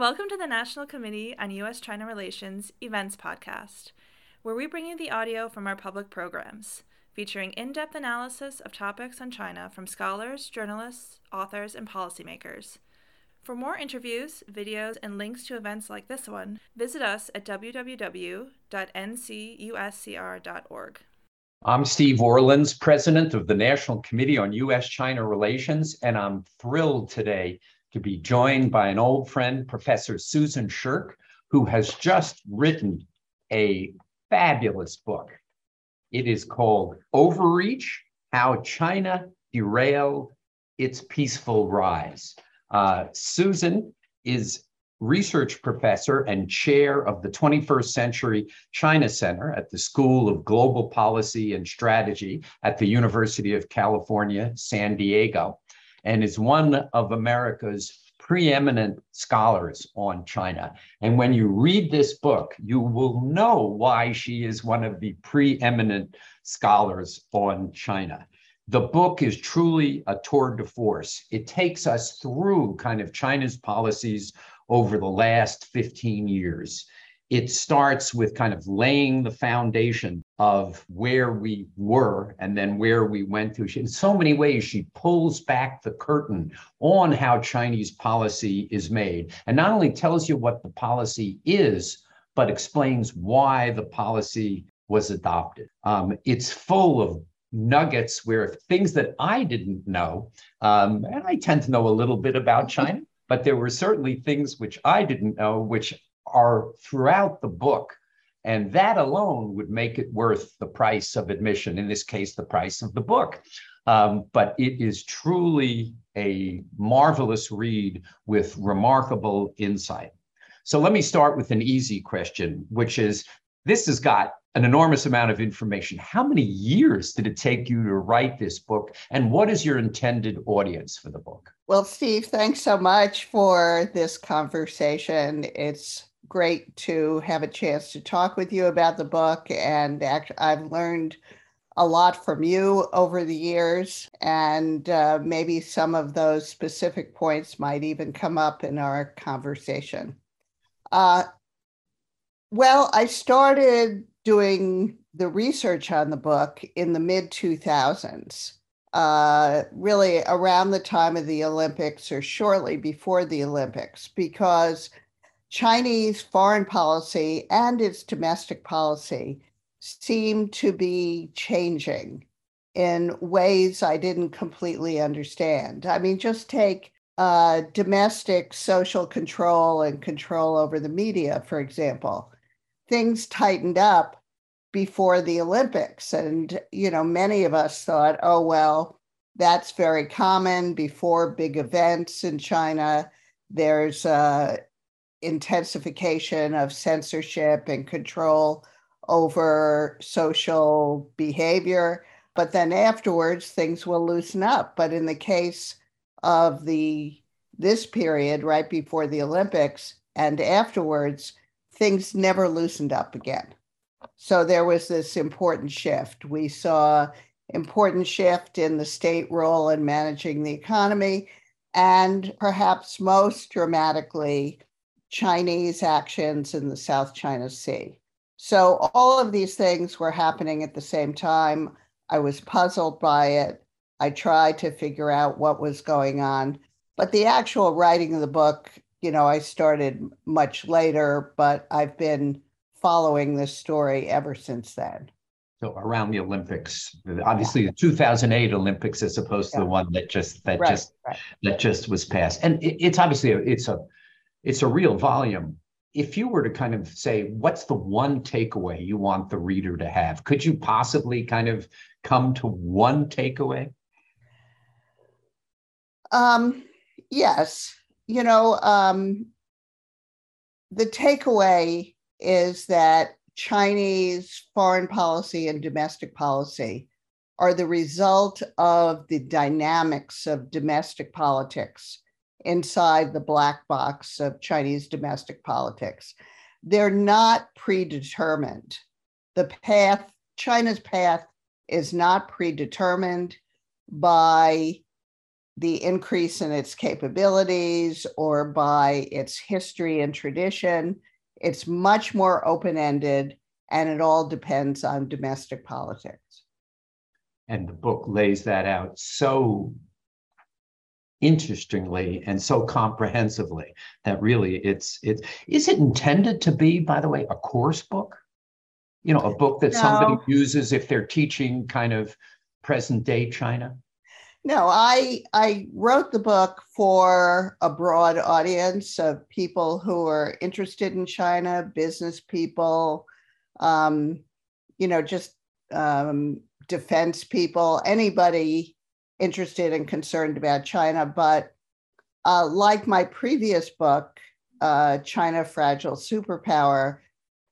Welcome to the National Committee on U.S. China Relations Events Podcast, where we bring you the audio from our public programs, featuring in depth analysis of topics on China from scholars, journalists, authors, and policymakers. For more interviews, videos, and links to events like this one, visit us at www.ncuscr.org. I'm Steve Orlins, president of the National Committee on U.S. China Relations, and I'm thrilled today to be joined by an old friend, Professor Susan Shirk, who has just written a fabulous book. It is called Overreach How China Derailed Its Peaceful Rise. Uh, Susan is research professor and chair of the 21st Century China Center at the School of Global Policy and Strategy at the University of California, San Diego and is one of America's preeminent scholars on China. And when you read this book, you will know why she is one of the preeminent scholars on China. The book is truly a tour de force. It takes us through kind of China's policies over the last 15 years it starts with kind of laying the foundation of where we were and then where we went to. in so many ways, she pulls back the curtain on how Chinese policy is made and not only tells you what the policy is, but explains why the policy was adopted. Um, it's full of nuggets where things that I didn't know, um, and I tend to know a little bit about China, but there were certainly things which I didn't know, which are throughout the book. And that alone would make it worth the price of admission, in this case, the price of the book. Um, but it is truly a marvelous read with remarkable insight. So let me start with an easy question, which is this has got an enormous amount of information. How many years did it take you to write this book? And what is your intended audience for the book? Well, Steve, thanks so much for this conversation. It's great to have a chance to talk with you about the book. And act- I've learned a lot from you over the years. And uh, maybe some of those specific points might even come up in our conversation. Uh, well, I started doing the research on the book in the mid 2000s. Uh, really around the time of the Olympics or shortly before the Olympics, because Chinese foreign policy and its domestic policy seem to be changing in ways I didn't completely understand. I mean, just take uh, domestic social control and control over the media, for example. Things tightened up before the Olympics. And, you know, many of us thought, oh, well, that's very common before big events in China. There's uh, intensification of censorship and control over social behavior. But then afterwards, things will loosen up. But in the case of the this period right before the Olympics and afterwards, things never loosened up again. So there was this important shift. We saw important shift in the state role in managing the economy, and perhaps most dramatically, Chinese actions in the South China Sea. So all of these things were happening at the same time. I was puzzled by it. I tried to figure out what was going on. But the actual writing of the book, you know, I started much later, but I've been following this story ever since then. So around the Olympics, obviously yeah. the 2008 Olympics, as opposed yeah. to the one that just that right, just right. that just was passed, and it, it's obviously a, it's a it's a real volume. If you were to kind of say, what's the one takeaway you want the reader to have? Could you possibly kind of come to one takeaway? Um, yes. You know, um, the takeaway is that Chinese foreign policy and domestic policy are the result of the dynamics of domestic politics inside the black box of Chinese domestic politics. They're not predetermined. The path, China's path, is not predetermined by the increase in its capabilities or by its history and tradition. It's much more open ended, and it all depends on domestic politics. And the book lays that out so interestingly and so comprehensively that really it's it's it intended to be by the way a course book you know a book that no. somebody uses if they're teaching kind of present day china no i i wrote the book for a broad audience of people who are interested in china business people um, you know just um, defense people anybody interested and concerned about China. But uh, like my previous book, uh, China Fragile Superpower,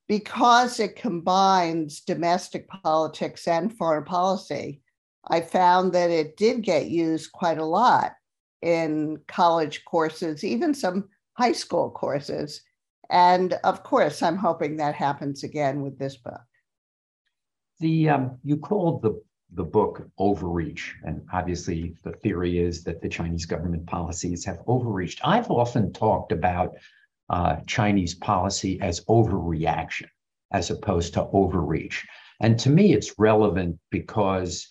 because it combines domestic politics and foreign policy, I found that it did get used quite a lot in college courses, even some high school courses. And of course, I'm hoping that happens again with this book. The um, you called the the book Overreach. And obviously, the theory is that the Chinese government policies have overreached. I've often talked about uh, Chinese policy as overreaction as opposed to overreach. And to me, it's relevant because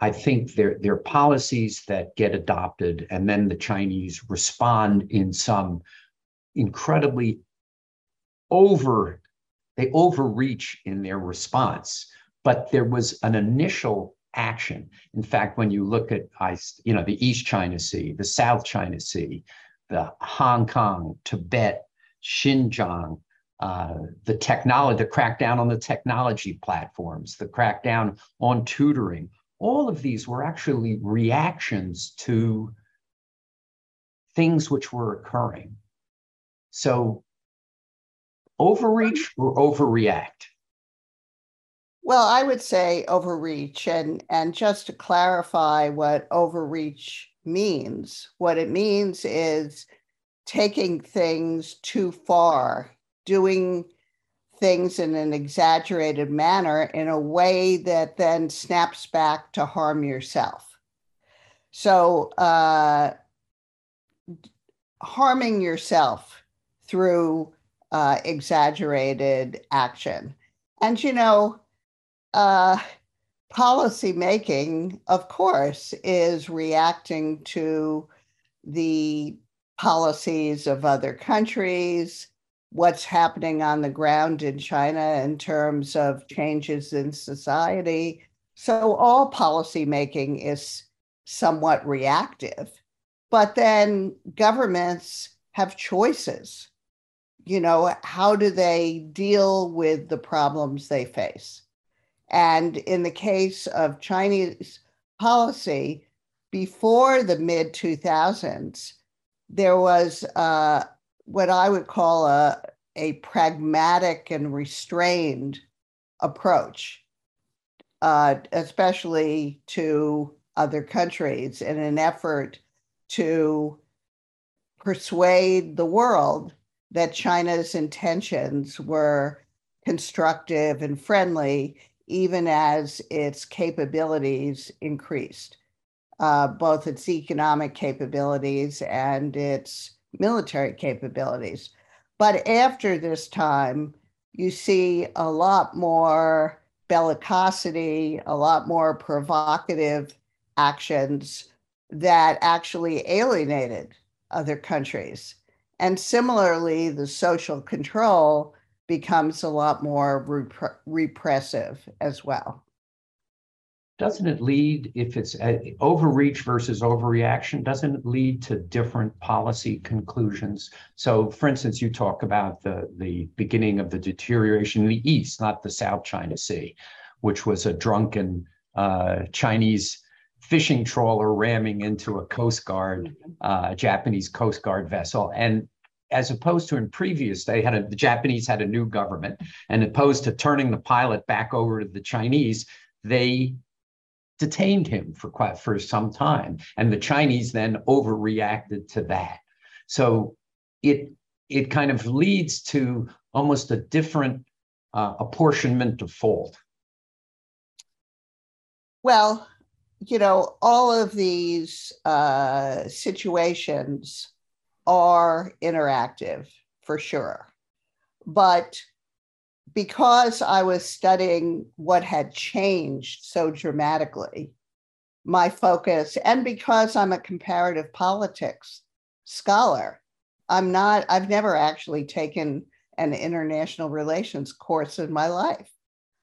I think they're, they're policies that get adopted, and then the Chinese respond in some incredibly over, they overreach in their response but there was an initial action. In fact, when you look at you know the East China Sea, the South China Sea, the Hong Kong, Tibet, Xinjiang, uh, the technology, the crackdown on the technology platforms, the crackdown on tutoring, all of these were actually reactions to things which were occurring. So overreach or overreact? Well, I would say overreach. And, and just to clarify what overreach means, what it means is taking things too far, doing things in an exaggerated manner in a way that then snaps back to harm yourself. So, uh, harming yourself through uh, exaggerated action. And, you know, uh, policy making, of course, is reacting to the policies of other countries, what's happening on the ground in China in terms of changes in society. So all policy making is somewhat reactive. But then governments have choices. You know, how do they deal with the problems they face? And in the case of Chinese policy, before the mid 2000s, there was uh, what I would call a, a pragmatic and restrained approach, uh, especially to other countries, in an effort to persuade the world that China's intentions were constructive and friendly even as its capabilities increased, uh, both its economic capabilities and its military capabilities. But after this time, you see a lot more bellicosity, a lot more provocative actions that actually alienated other countries. And similarly, the social control becomes a lot more rep- repressive as well. Doesn't it lead, if it's overreach versus overreaction, doesn't it lead to different policy conclusions? So, for instance, you talk about the, the beginning of the deterioration in the East, not the South China Sea, which was a drunken uh, Chinese fishing trawler ramming into a Coast Guard, mm-hmm. uh, Japanese Coast Guard vessel. And as opposed to in previous, they had a, the Japanese had a new government, and opposed to turning the pilot back over to the Chinese, they detained him for quite for some time, and the Chinese then overreacted to that. So it it kind of leads to almost a different uh, apportionment of fault. Well, you know, all of these uh, situations are interactive for sure. But because I was studying what had changed so dramatically, my focus, and because I'm a comparative politics scholar, I'm not, I've never actually taken an international relations course in my life.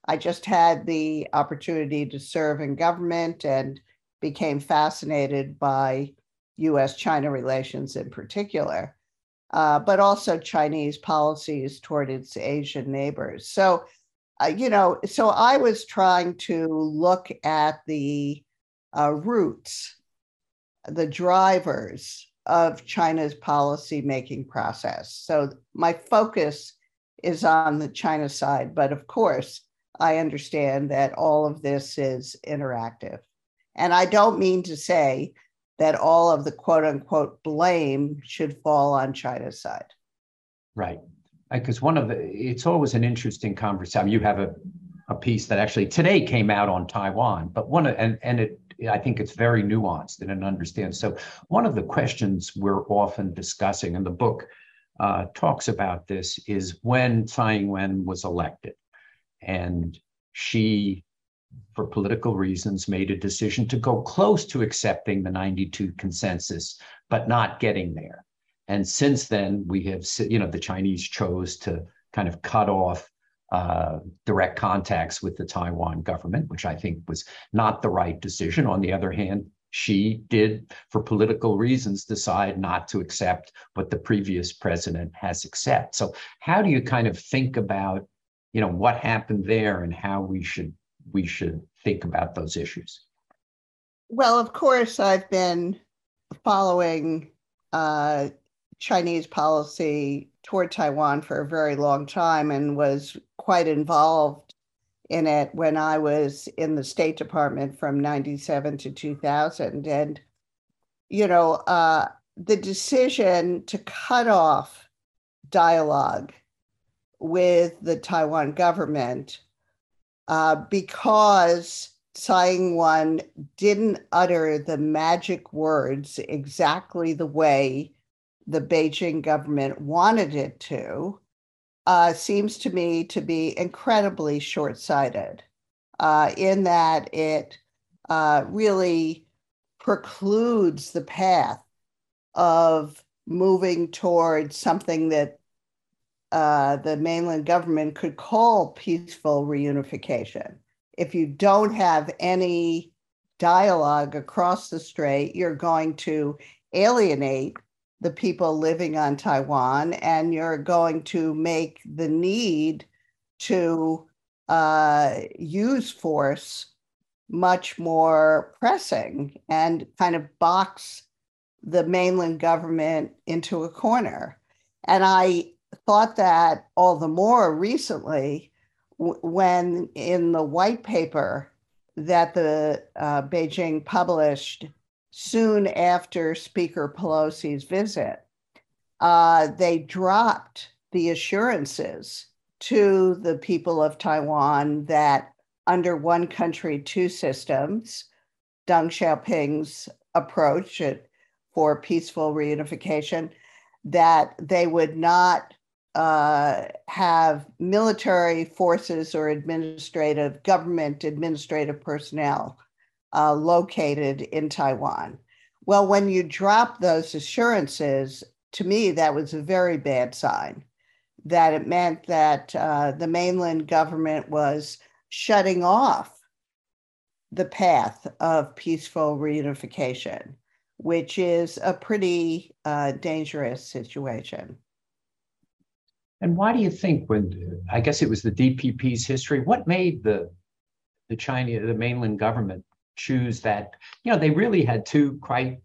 I just had the opportunity to serve in government and became fascinated by US China relations in particular, uh, but also Chinese policies toward its Asian neighbors. So, uh, you know, so I was trying to look at the uh, roots, the drivers of China's policy making process. So my focus is on the China side, but of course, I understand that all of this is interactive. And I don't mean to say that all of the quote unquote blame should fall on China's side. Right. Because one of the, it's always an interesting conversation. You have a, a piece that actually today came out on Taiwan, but one, and, and it, I think it's very nuanced and it understands. So one of the questions we're often discussing, and the book uh, talks about this, is when Tsai Ing-wen was elected, and she, for political reasons, made a decision to go close to accepting the 92 consensus, but not getting there. And since then, we have, you know, the Chinese chose to kind of cut off uh, direct contacts with the Taiwan government, which I think was not the right decision. On the other hand, she did, for political reasons, decide not to accept what the previous president has accepted. So, how do you kind of think about, you know, what happened there and how we should we should think about those issues? Well, of course, I've been following uh, Chinese policy toward Taiwan for a very long time and was quite involved in it when I was in the State Department from 97 to 2000. And, you know, uh, the decision to cut off dialogue with the Taiwan government uh, because Tsai Ing-wen didn't utter the magic words exactly the way the Beijing government wanted it to, uh, seems to me to be incredibly short sighted uh, in that it uh, really precludes the path of moving towards something that uh, the mainland government could call peaceful reunification. If you don't have any dialogue across the strait, you're going to alienate the people living on Taiwan, and you're going to make the need to uh, use force much more pressing and kind of box the mainland government into a corner. And I thought that all the more recently w- when in the white paper that the uh, Beijing published soon after Speaker Pelosi's visit, uh, they dropped the assurances to the people of Taiwan that under one country, two systems, Deng Xiaoping's approach for peaceful reunification, that they would not uh, have military forces or administrative government administrative personnel uh, located in Taiwan. Well, when you drop those assurances, to me, that was a very bad sign. That it meant that uh, the mainland government was shutting off the path of peaceful reunification, which is a pretty uh, dangerous situation. And why do you think, when I guess it was the DPP's history, what made the the Chinese, the mainland government choose that, you know, they really had two quite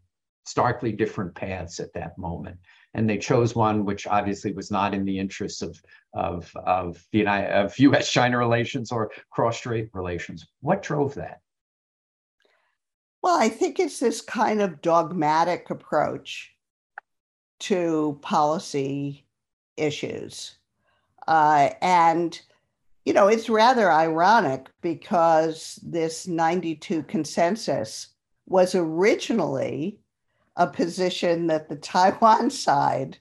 starkly different paths at that moment. And they chose one which obviously was not in the interests of, of, of the United, of US China relations or cross strait relations. What drove that? Well, I think it's this kind of dogmatic approach to policy issues. Uh, and you know, it's rather ironic because this 92 consensus was originally a position that the Taiwan side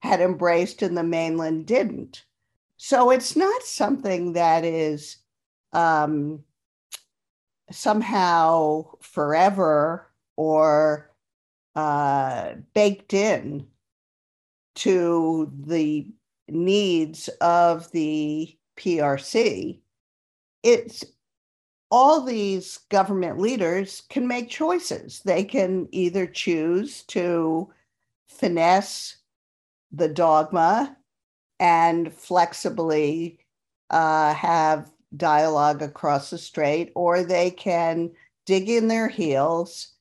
had embraced and the mainland didn't. So it's not something that is um, somehow forever or uh, baked in to the needs of the PRC. It's all these government leaders can make choices. They can either choose to finesse the dogma and flexibly uh, have dialogue across the strait, or they can dig in their heels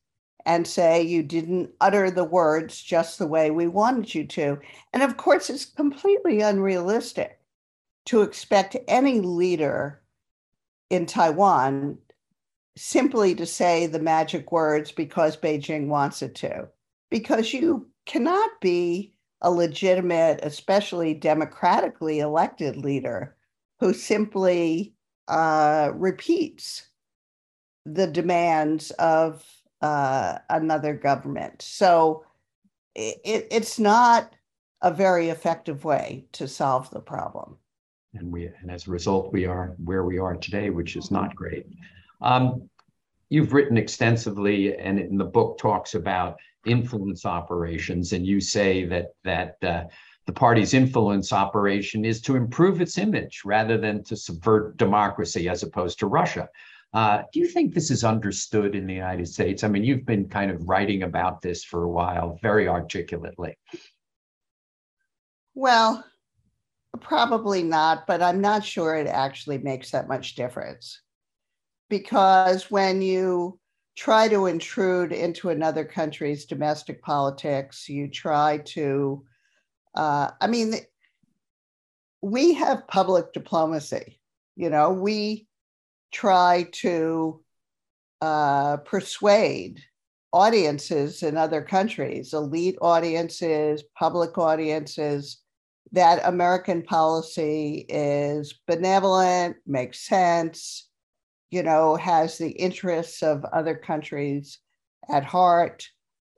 and say, You didn't utter the words just the way we wanted you to. And of course, it's completely unrealistic to expect any leader in Taiwan simply to say the magic words because Beijing wants it to, because you cannot be a legitimate, especially democratically elected leader who simply uh, repeats the demands of uh, another government. So it, it's not a very effective way to solve the problem. And we, and as a result, we are where we are today, which is not great. Um, you've written extensively, and in the book talks about influence operations, and you say that that uh, the party's influence operation is to improve its image rather than to subvert democracy, as opposed to Russia. Uh, do you think this is understood in the United States? I mean, you've been kind of writing about this for a while, very articulately. Well, probably not, but I'm not sure it actually makes that much difference because when you try to intrude into another country's domestic politics, you try to, uh, I mean, we have public diplomacy. You know, we try to uh, persuade audiences in other countries, elite audiences, public audiences, that American policy is benevolent, makes sense, you know, has the interests of other countries at heart.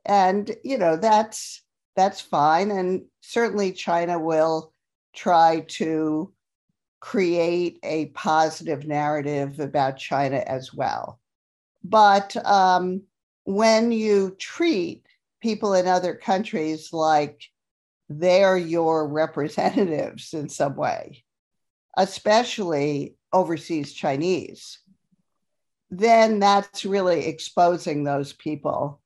And, you know, that's that's fine. And certainly China will try to create a positive narrative about China as well. But um, when you treat people in other countries like they're your representatives in some way, especially overseas Chinese, then that's really exposing those people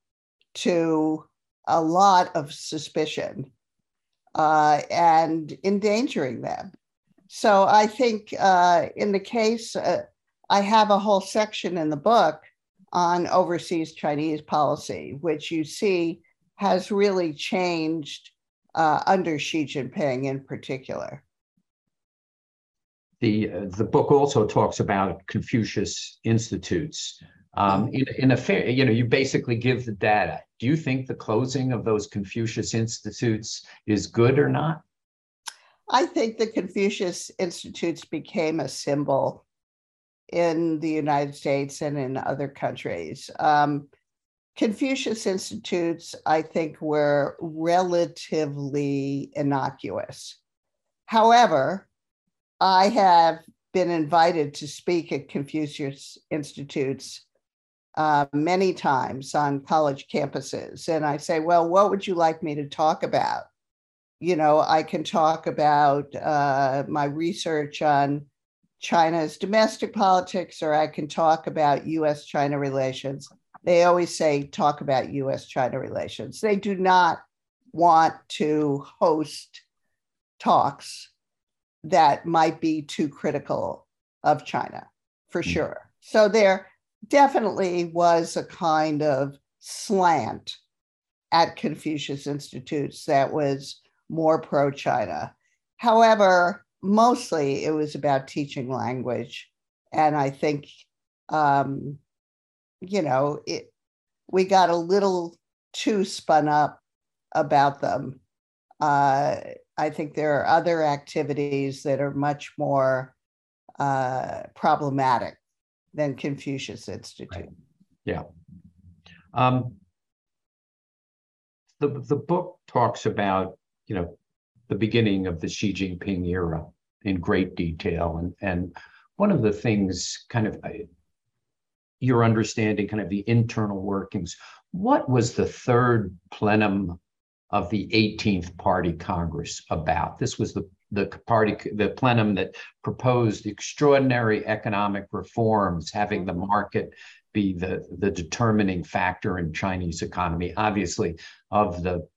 to a lot of suspicion uh, and endangering them. So I think uh, in the case, uh, I have a whole section in the book on overseas Chinese policy, which you see has really changed uh, under Xi Jinping in particular the uh, the book also talks about Confucius institutes. Um, in, in a fair, you know, you basically give the data. Do you think the closing of those Confucius institutes is good or not? I think the Confucius institutes became a symbol in the United States and in other countries. Um, Confucius institutes, I think, were relatively innocuous. However, I have been invited to speak at Confucius Institutes uh, many times on college campuses. And I say, well, what would you like me to talk about? You know, I can talk about uh, my research on China's domestic politics, or I can talk about US China relations. They always say, talk about US China relations. They do not want to host talks that might be too critical of China, for mm. sure. So there definitely was a kind of slant at Confucius Institutes that was more pro China. However, mostly it was about teaching language. And I think, um, you know, it, we got a little too spun up about them. Uh, I think there are other activities that are much more uh, problematic than Confucius Institute. Right. Yeah. Um, the the book talks about you know the beginning of the Xi Jinping era in great detail, and and one of the things kind of your understanding kind of the internal workings. What was the third plenum of the 18th Party Congress about? This was the the party the plenum that proposed extraordinary economic reforms having the market be the the determining factor in Chinese economy obviously of the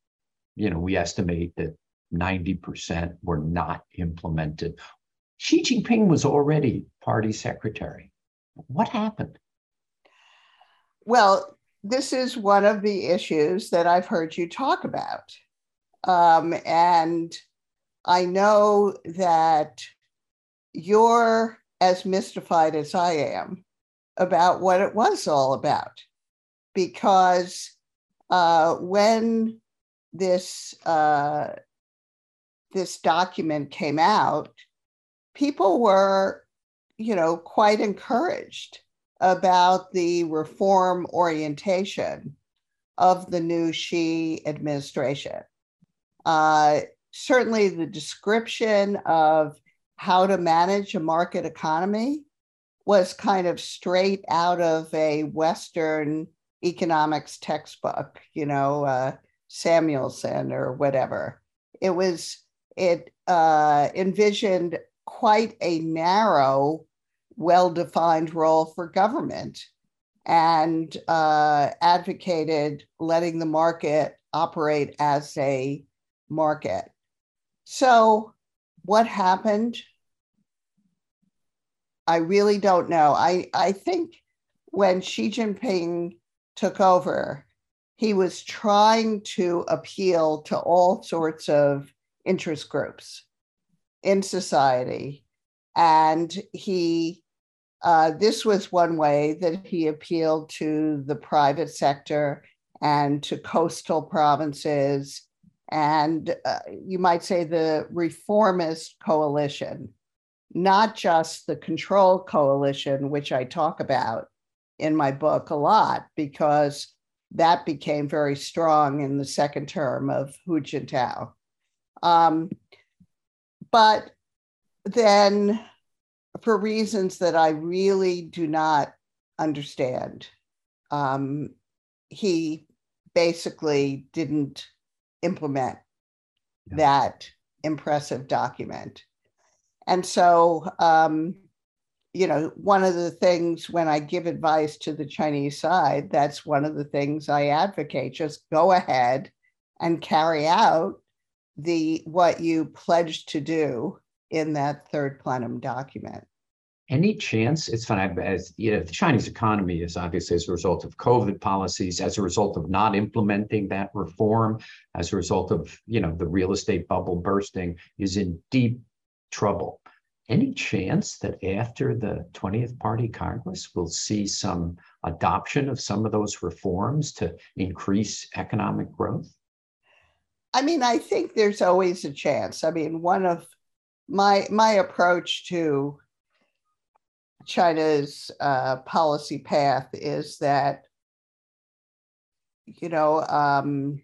you know we estimate that 90% were not implemented. Xi Jinping was already party secretary. What happened? Well this is one of the issues that I've heard you talk about. Um, and I know that you're as mystified as I am about what it was all about. Because uh, when this uh, this document came out, people were, you know, quite encouraged about the reform orientation of the new Xi administration. Uh, certainly the description of how to manage a market economy was kind of straight out of a Western economics textbook, you know, uh, Samuelson or whatever. It was, it uh, envisioned quite a narrow, well defined role for government and uh, advocated letting the market operate as a market. So, what happened? I really don't know. I, I think when Xi Jinping took over, he was trying to appeal to all sorts of interest groups in society. And he, uh, this was one way that he appealed to the private sector and to coastal provinces and uh, you might say the reformist coalition, not just the control coalition, which I talk about in my book a lot, because that became very strong in the second term of Hu Jintao. Um, but then, for reasons that I really do not understand, um, he basically didn't implement yeah. that impressive document. And so, um, you know, one of the things when I give advice to the Chinese side, that's one of the things I advocate. Just go ahead and carry out the what you pledged to do in that third plenum document any chance it's funny as you know the chinese economy is obviously as a result of covid policies as a result of not implementing that reform as a result of you know the real estate bubble bursting is in deep trouble any chance that after the 20th party congress we'll see some adoption of some of those reforms to increase economic growth i mean i think there's always a chance i mean one of my my approach to China's uh, policy path is that, you know, um,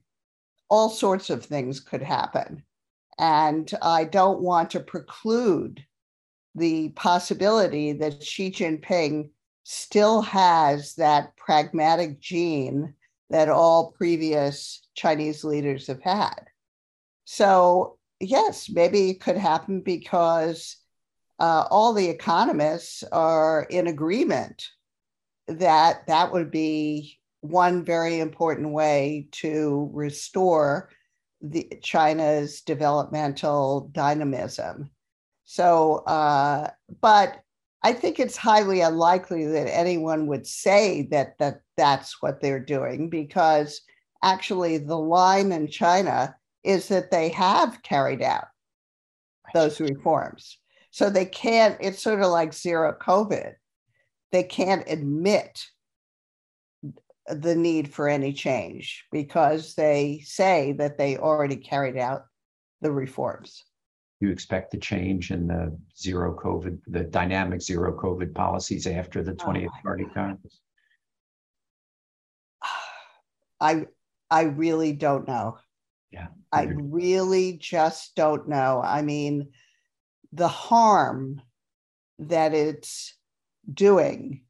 all sorts of things could happen. And I don't want to preclude the possibility that Xi Jinping still has that pragmatic gene that all previous Chinese leaders have had. So, yes, maybe it could happen because uh, all the economists are in agreement that that would be one very important way to restore the China's developmental dynamism. So, uh, but I think it's highly unlikely that anyone would say that that that's what they're doing because actually the line in China is that they have carried out those reforms. So they can't, it's sort of like zero COVID. They can't admit the need for any change because they say that they already carried out the reforms. You expect the change in the zero COVID, the dynamic zero COVID policies after the 20th oh Party Congress? I I really don't know. Yeah. I really just don't know. I mean, the harm that it's doing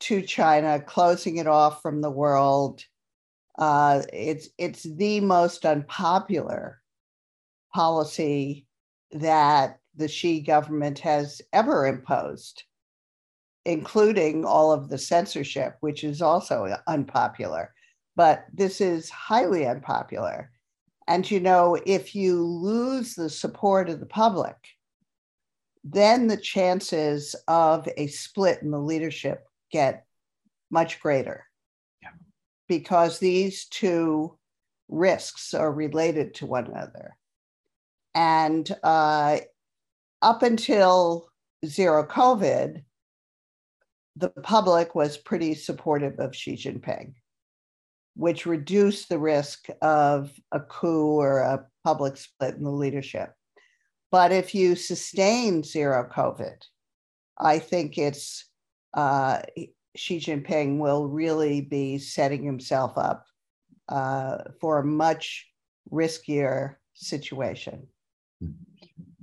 to China, closing it off from the world. Uh, it's it's the most unpopular policy that the Xi government has ever imposed, including all of the censorship, which is also unpopular. But this is highly unpopular. And you know, if you lose the support of the public, then the chances of a split in the leadership get much greater. Yeah. Because these two risks are related to one another. And uh, up until zero COVID, the public was pretty supportive of Xi Jinping, which reduced the risk of a coup or a public split in the leadership. But if you sustain zero COVID, I think it's uh, Xi Jinping will really be setting himself up uh, for a much riskier situation.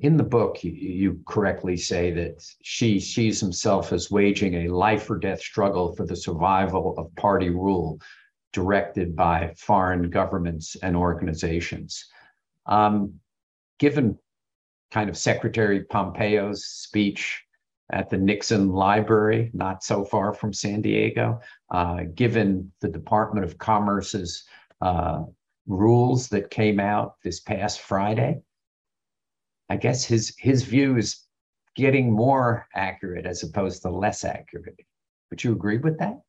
In the book, you, correctly say that Xi sees himself as waging a life or death struggle for the survival of party rule directed by foreign governments and organizations. Um, given kind of Secretary Pompeo's speech at the Nixon Library, not so far from San Diego, uh, given the Department of Commerce's uh, rules that came out this past Friday. I guess his his view is getting more accurate as opposed to less accurate. Would you agree with that?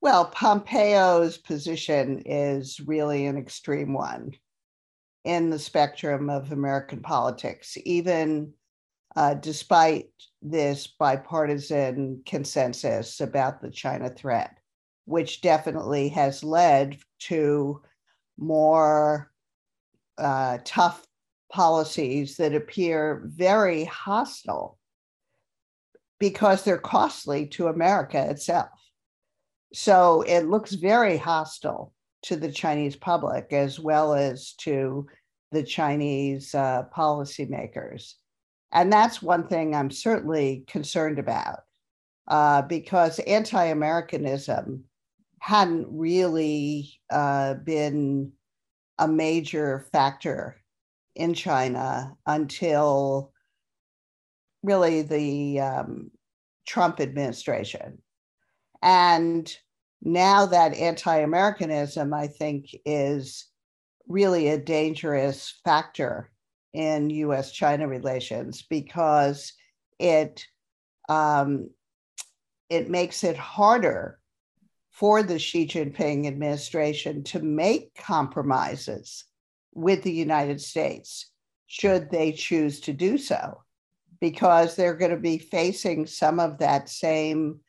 Well, Pompeo's position is really an extreme one in the spectrum of American politics, even uh, despite this bipartisan consensus about the China threat, which definitely has led to more uh, tough policies that appear very hostile because they're costly to America itself. So it looks very hostile to the Chinese public as well as to the Chinese uh, policymakers. And that's one thing I'm certainly concerned about uh, because anti Americanism hadn't really uh, been a major factor in China until really the um, Trump administration. And now that anti Americanism, I think, is really a dangerous factor in US China relations because it um, it makes it harder for the Xi Jinping administration to make compromises with the United States should they choose to do so, because they're going to be facing some of that same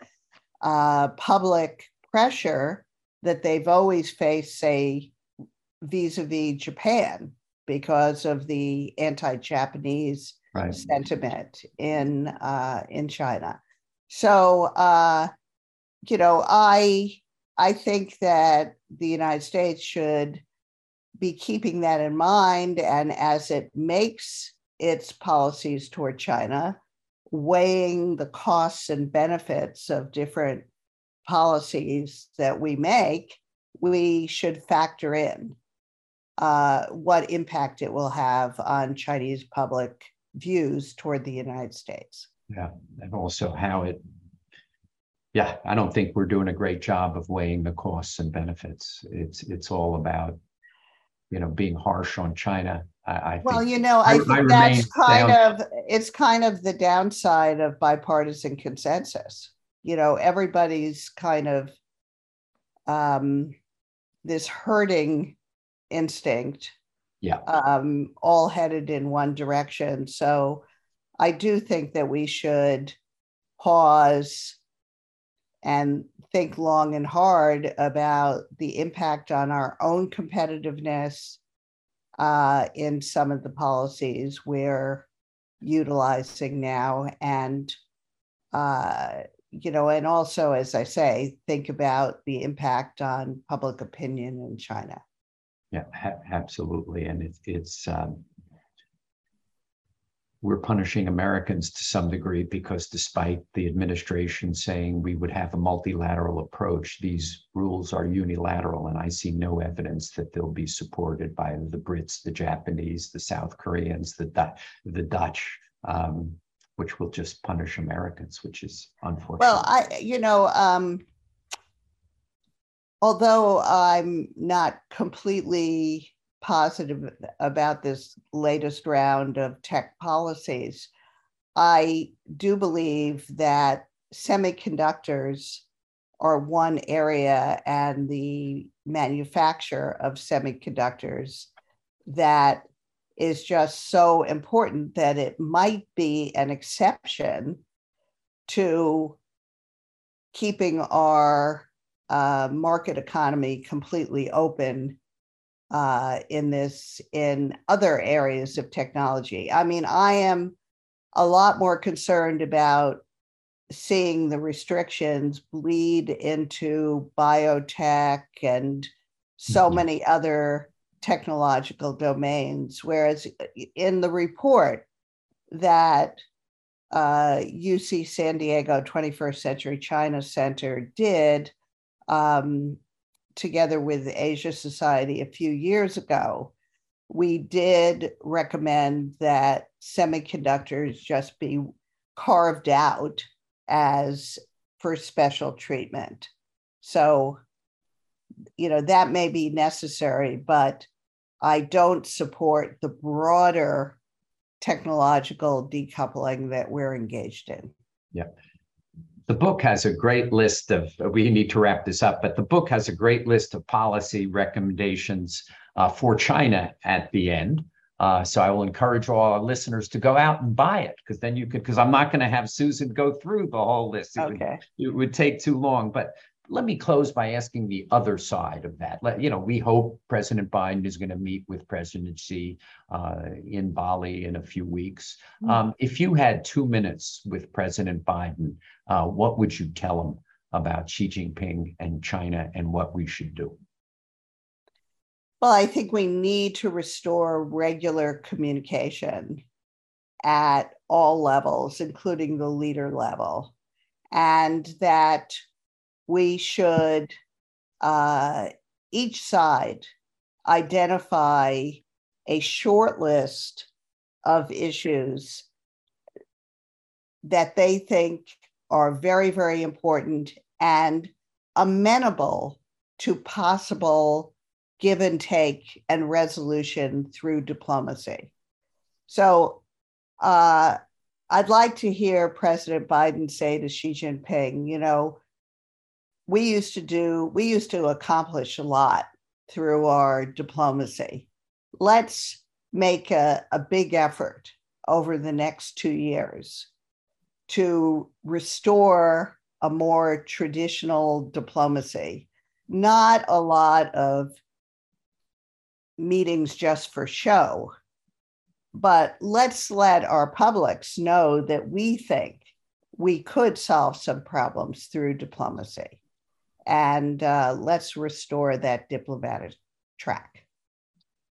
uh, public pressure that they've always faced, say, vis a vis Japan, because of the anti Japanese right. sentiment in, uh, in China. So, uh, you know, I, I think that the United States should be keeping that in mind. And as it makes its policies toward China, weighing the costs and benefits of different policies that we make, we should factor in uh, what impact it will have on Chinese public views toward the United States. Yeah, and also how it, yeah, I don't think we're doing a great job of weighing the costs and benefits. It's it's all about, you know, being harsh on China. I, I well, you know, I, I think I that's kind down. of it's kind of the downside of bipartisan consensus you know everybody's kind of um, this herding instinct yeah um, all headed in one direction so i do think that we should pause and think long and hard about the impact on our own competitiveness uh, in some of the policies we're utilizing now. And, uh, you know, and also, as I say, think about the impact on public opinion in China. Yeah, ha- absolutely. And it, it's, um, we're punishing Americans to some degree because despite the administration saying we would have a multilateral approach, these rules are unilateral. And I see no evidence that they'll be supported by the Brits, the Japanese, the South Koreans, the, the Dutch, um, which will just punish Americans, which is unfortunate. Well, I, you know, um, although I'm not completely positive about this latest round of tech policies. I do believe that semiconductors are one area and the manufacture of semiconductors that is just so important that it might be an exception to keeping our uh, market economy completely open uh, in this in other areas of technology. I mean, I am a lot more concerned about seeing the restrictions bleed into biotech and so mm-hmm. many other technological domains. Whereas uh, in the report that uh, UC San Diego 21st Century China Center did, um, together with Asia Society a few years ago, we did recommend that semiconductors just be carved out as for special treatment. So, you know, that may be necessary, but I don't support the broader technological decoupling that we're engaged in. Yeah the book has a great list of, we need to wrap this up, but the book has a great list of policy recommendations uh, for China at the end. Uh, so I will encourage all our listeners to go out and buy it because then you could, because I'm not going to have Susan go through the whole list. It, okay. would, it would take too long. But let me close by asking the other side of that. Let, you know, we hope President Biden is going to meet with President Xi uh, in Bali in a few weeks. Mm-hmm. Um, if you had two minutes with President Biden, uh, what would you tell him about Xi Jinping and China and what we should do? Well, I think we need to restore regular communication at all levels, including the leader level, and that we should uh, each side identify a short list of issues that they think are very, very important and amenable to possible give and take and resolution through diplomacy. So uh, I'd like to hear President Biden say to Xi Jinping, you know, we used to do, we used to accomplish a lot through our diplomacy. Let's make a, a big effort over the next two years to restore a more traditional diplomacy, not a lot of meetings just for show, but let's let our publics know that we think we could solve some problems through diplomacy and uh, let's restore that diplomatic track.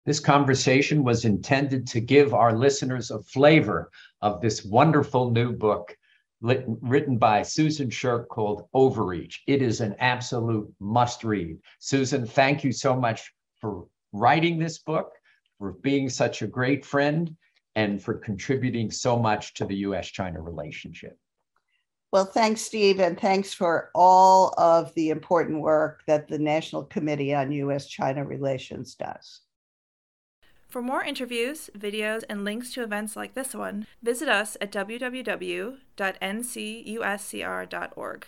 This conversation was intended to give our listeners a flavor of this wonderful new book lit- written by Susan Shirk called Overreach. It is an absolute must read. Susan, thank you so much for writing this book, for being such a great friend, and for contributing so much to the US China relationship. Well, thanks, Steve, and thanks for all of the important work that the National Committee on U.S. China Relations does. For more interviews, videos, and links to events like this one, visit us at www.ncuscr.org.